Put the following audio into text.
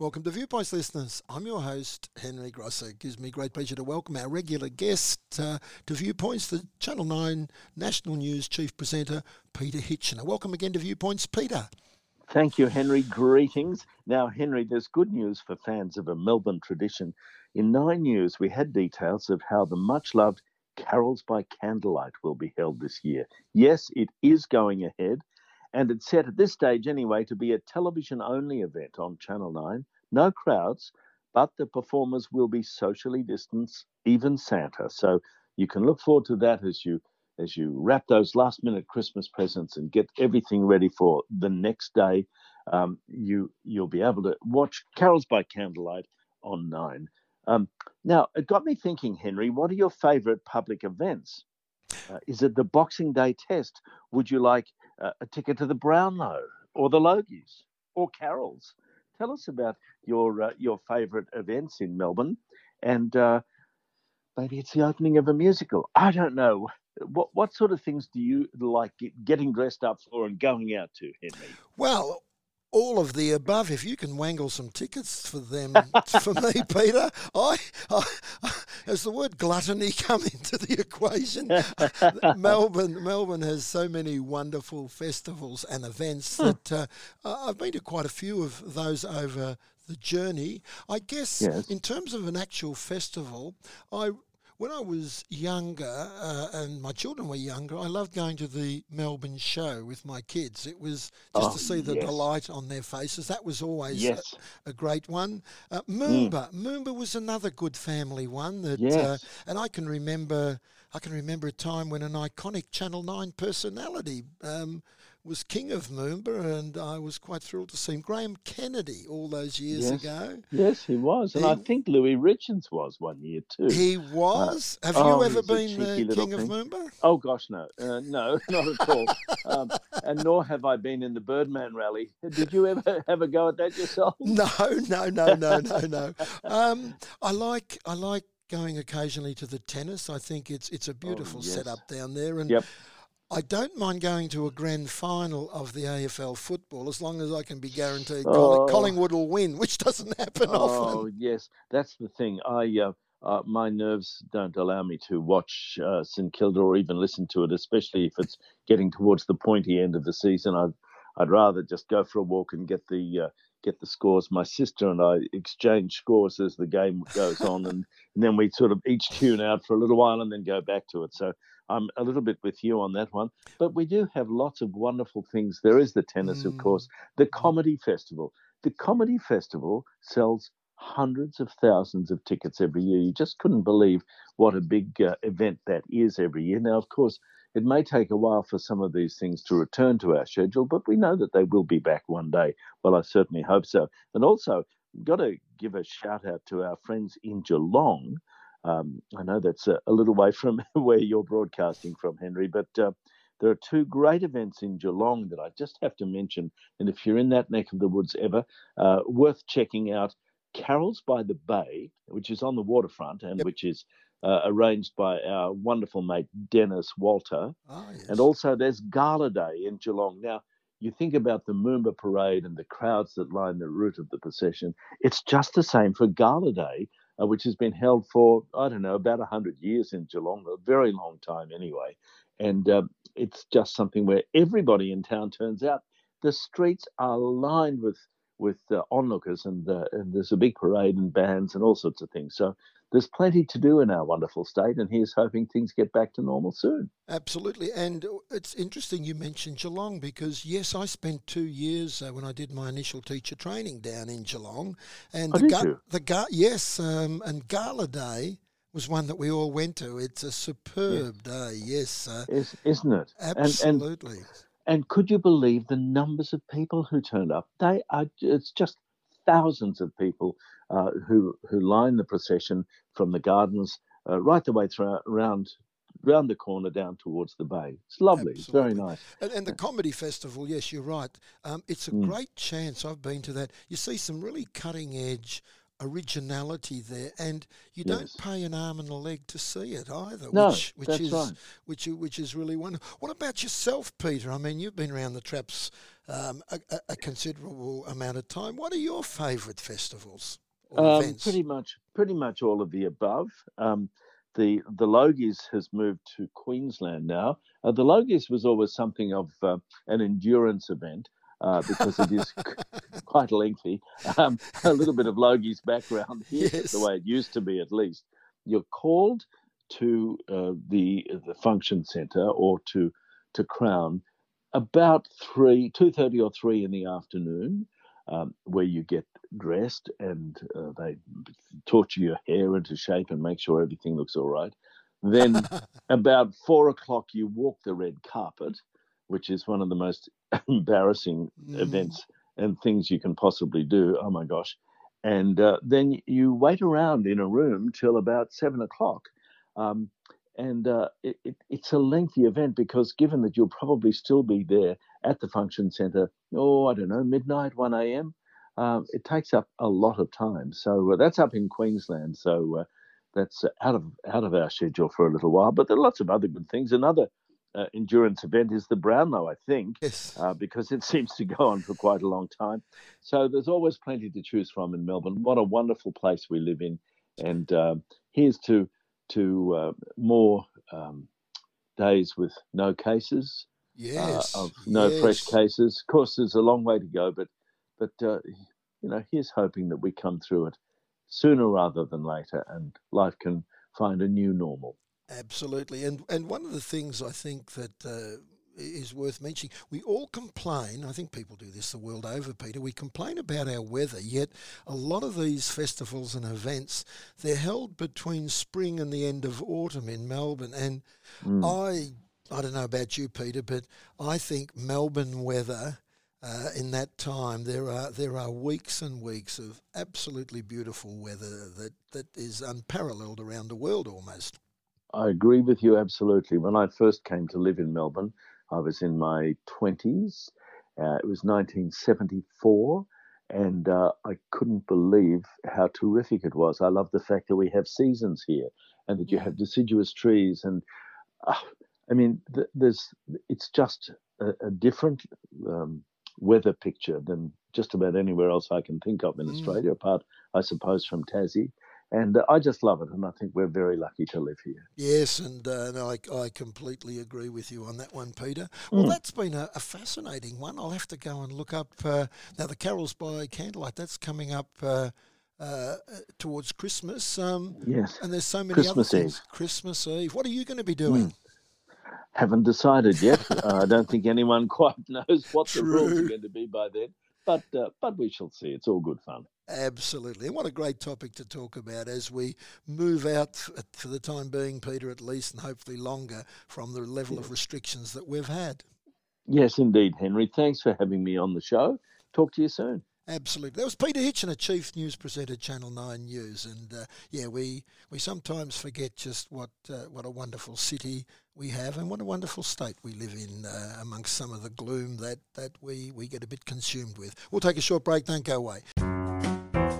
Welcome to Viewpoints, listeners. I'm your host, Henry Grosser. It gives me great pleasure to welcome our regular guest uh, to Viewpoints, the Channel 9 National News Chief Presenter, Peter Hitchener. Welcome again to Viewpoints, Peter. Thank you, Henry. Greetings. Now, Henry, there's good news for fans of a Melbourne tradition. In Nine News, we had details of how the much loved Carols by Candlelight will be held this year. Yes, it is going ahead and it's set at this stage anyway to be a television only event on Channel 9. No crowds, but the performers will be socially distanced, even Santa. So you can look forward to that as you as you wrap those last minute Christmas presents and get everything ready for the next day. Um, you you'll be able to watch Carols by Candlelight on Nine. Um, now it got me thinking, Henry. What are your favourite public events? Uh, is it the Boxing Day test? Would you like uh, a ticket to the Brownlow or the Logies or Carols? Tell us about your uh, your favourite events in Melbourne, and uh, maybe it's the opening of a musical. I don't know. What what sort of things do you like getting dressed up for and going out to, Henry? Well, all of the above. If you can wangle some tickets for them, for me, Peter, I, I, has the word gluttony come into the equation? Melbourne, Melbourne has so many wonderful festivals and events that uh, I've been to quite a few of those over the journey. I guess yes. in terms of an actual festival, I when I was younger uh, and my children were younger, I loved going to the Melbourne show with my kids. It was just oh, to see the yes. delight on their faces. That was always yes. a, a, great one. Uh, Moomba, mm. Moomba was another good family one. That, uh, yes. uh, and I can remember, I can remember a time when an iconic Channel Nine personality. Um, was king of Moomba, and I was quite thrilled to see him. Graham Kennedy, all those years yes. ago. Yes, he was, and he, I think Louis Richards was one year too. He was. Uh, Have you oh, ever been the king thing. of Moomba? Oh gosh, no, uh, no, not at all. um, and nor have I been in the Birdman Rally. Did you ever have a go at that yourself? No, no, no, no, no, no. Um, I like, I like going occasionally to the tennis. I think it's it's a oh, beautiful oh, yes. setup down there, and yep. I don't mind going to a grand final of the AFL football as long as I can be guaranteed oh. Collingwood will win, which doesn't happen oh, often. Oh yes, that's the thing. I uh, uh, my nerves don't allow me to watch uh, St Kilda or even listen to it, especially if it's getting towards the pointy end of the season. I'd I'd rather just go for a walk and get the uh, get the scores. My sister and I exchange scores as the game goes on, and, and, then we sort of each tune out for a little while and then go back to it. So I'm a little bit with you on that one. But we do have lots of wonderful things. There is the tennis, mm. of course, the comedy festival. The comedy festival sells hundreds of thousands of tickets every year. You just couldn't believe what a big uh, event that is every year. Now, of course, it may take a while for some of these things to return to our schedule, but we know that they will be back one day. Well, I certainly hope so. And also, got to give a shout out to our friends in Geelong um, I know that's a, a, little way from where you're broadcasting from, Henry, but uh, there are two great events in Geelong that I just have to mention. And if you're in that neck of the woods ever, uh, worth checking out Carols by the Bay, which is on the waterfront and yep. which is uh, arranged by our wonderful mate Denis Walter. Oh, yes. And also there's Gala Day in Geelong. Now, you think about the Moomba parade and the crowds that line the route of the procession, it's just the same for Gala Day uh, which has been held for, I don't know, about 100 years in Geelong, a very long time anyway. And uh, it's just something where everybody in town turns out. The streets are lined with with uh, onlookers, and, uh, and there's a big parade and bands and all sorts of things. So there's plenty to do in our wonderful state, and here's hoping things get back to normal soon. Absolutely, and it's interesting you mentioned Geelong because yes, I spent two years uh, when I did my initial teacher training down in Geelong, and oh, the, ga- the ga- yes, um, and Gala Day was one that we all went to. It's a superb day, yes, uh, Is, isn't it? Absolutely. And, and, and could you believe the numbers of people who turned up? They are. It's just thousands of people uh, who who line the procession from the gardens uh, right the way through around round the corner down towards the bay. It's lovely. Absolutely. It's very nice. And, and, the comedy festival, yes, you're right. Um, it's a mm. great chance. I've been to that. You see some really cutting edge originality there, and you Yes. don't pay an arm and a leg to see it either, No, which which that's is right. which which is really wonderful. What about yourself, Peter? I mean, you've been around the traps um, a, a- a considerable amount of time. What are your favourite festivals Um, events? pretty much, pretty much all of the above. Um, the the Logies has moved to Queensland now. Uh, the Logies was always something of uh, an endurance event uh, because it is quite lengthy. Um, a little bit of Logies background here, Yes. the way it used to be at least. You're called to uh, the the function centre or to to Crown about three two thirty or three in the afternoon, um, where you get dressed and uh, they torture your hair into shape and make sure everything looks all right. Then about four o'clock, you walk the red carpet, which is one of the most embarrassing Mm. events and things you can possibly do. Oh my gosh. And uh, then you wait around in a room till about seven o'clock. Um, and uh, it, it, it's a lengthy event because given that you'll probably still be there at the function centre, oh, I don't know, midnight, 1 a.m., um, it takes up a lot of time. So uh, that's up in Queensland. So uh, that's uh, out of out of our schedule for a little while. But there are lots of other good things. Another uh, endurance event is the Brownlow, I think, yes. uh, because it seems to go on for quite a long time. So there's always plenty to choose from in Melbourne. What a wonderful place we live in, and um here's to to uh, more um, days with no cases, yes. uh, of no fresh cases. Of course, there's a long way to go, but but uh, you know, here's hoping that we come through it sooner rather than later, and life can find a new normal. Absolutely, and and one of the things I think that uh, is worth mentioning, we all complain. I think people do this the world over, Peter. We complain about our weather, yet a lot of these festivals and events they're held between spring and the end of autumn in Melbourne, and Mm. I I don't know about you, Peter, but I think Melbourne weather. Uh, in that time, there are there are weeks and weeks of absolutely beautiful weather that, that is unparalleled around the world almost. I agree with you absolutely. When I first came to live in Melbourne, I was in my 20s. Uh, it was 1974, and uh, I couldn't believe how terrific it was. I love the fact that we have seasons here and that you have deciduous trees. And uh, I mean, th- there's it's just a, a different um, weather picture than just about anywhere else I can think of in Mm. Australia, apart, I suppose, from Tassie. And uh, I just love it, and I think we're very lucky to live here. Yes, and uh, no, I, I completely agree with you on that one, Peter. Well, Mm. that's been a, a fascinating one. I'll have to go and look up uh, now the carols by candlelight. That's coming up uh, uh, towards Christmas, um, Yes, and there's so many Christmas other things. Christmas Eve. What are you going to be doing? Mm. haven't decided yet. uh, I don't think anyone quite knows what the rules are going to be by then, but uh, but we shall see. It's all good fun. Absolutely, and what a great topic to talk about as we move out for the time being, Peter, at least, and hopefully longer from the level of restrictions that we've had. Yes, indeed, Henry. Thanks for having me on the show. Talk to you soon. Absolutely. That was Peter Hitchener, Chief News Presenter, Channel 9 News. And uh, yeah, we, we sometimes forget just what, uh, what a wonderful city we have and what a wonderful state we live in uh, amongst some of the gloom that, that we, we get a bit consumed with. We'll take a short break. Don't go away thank you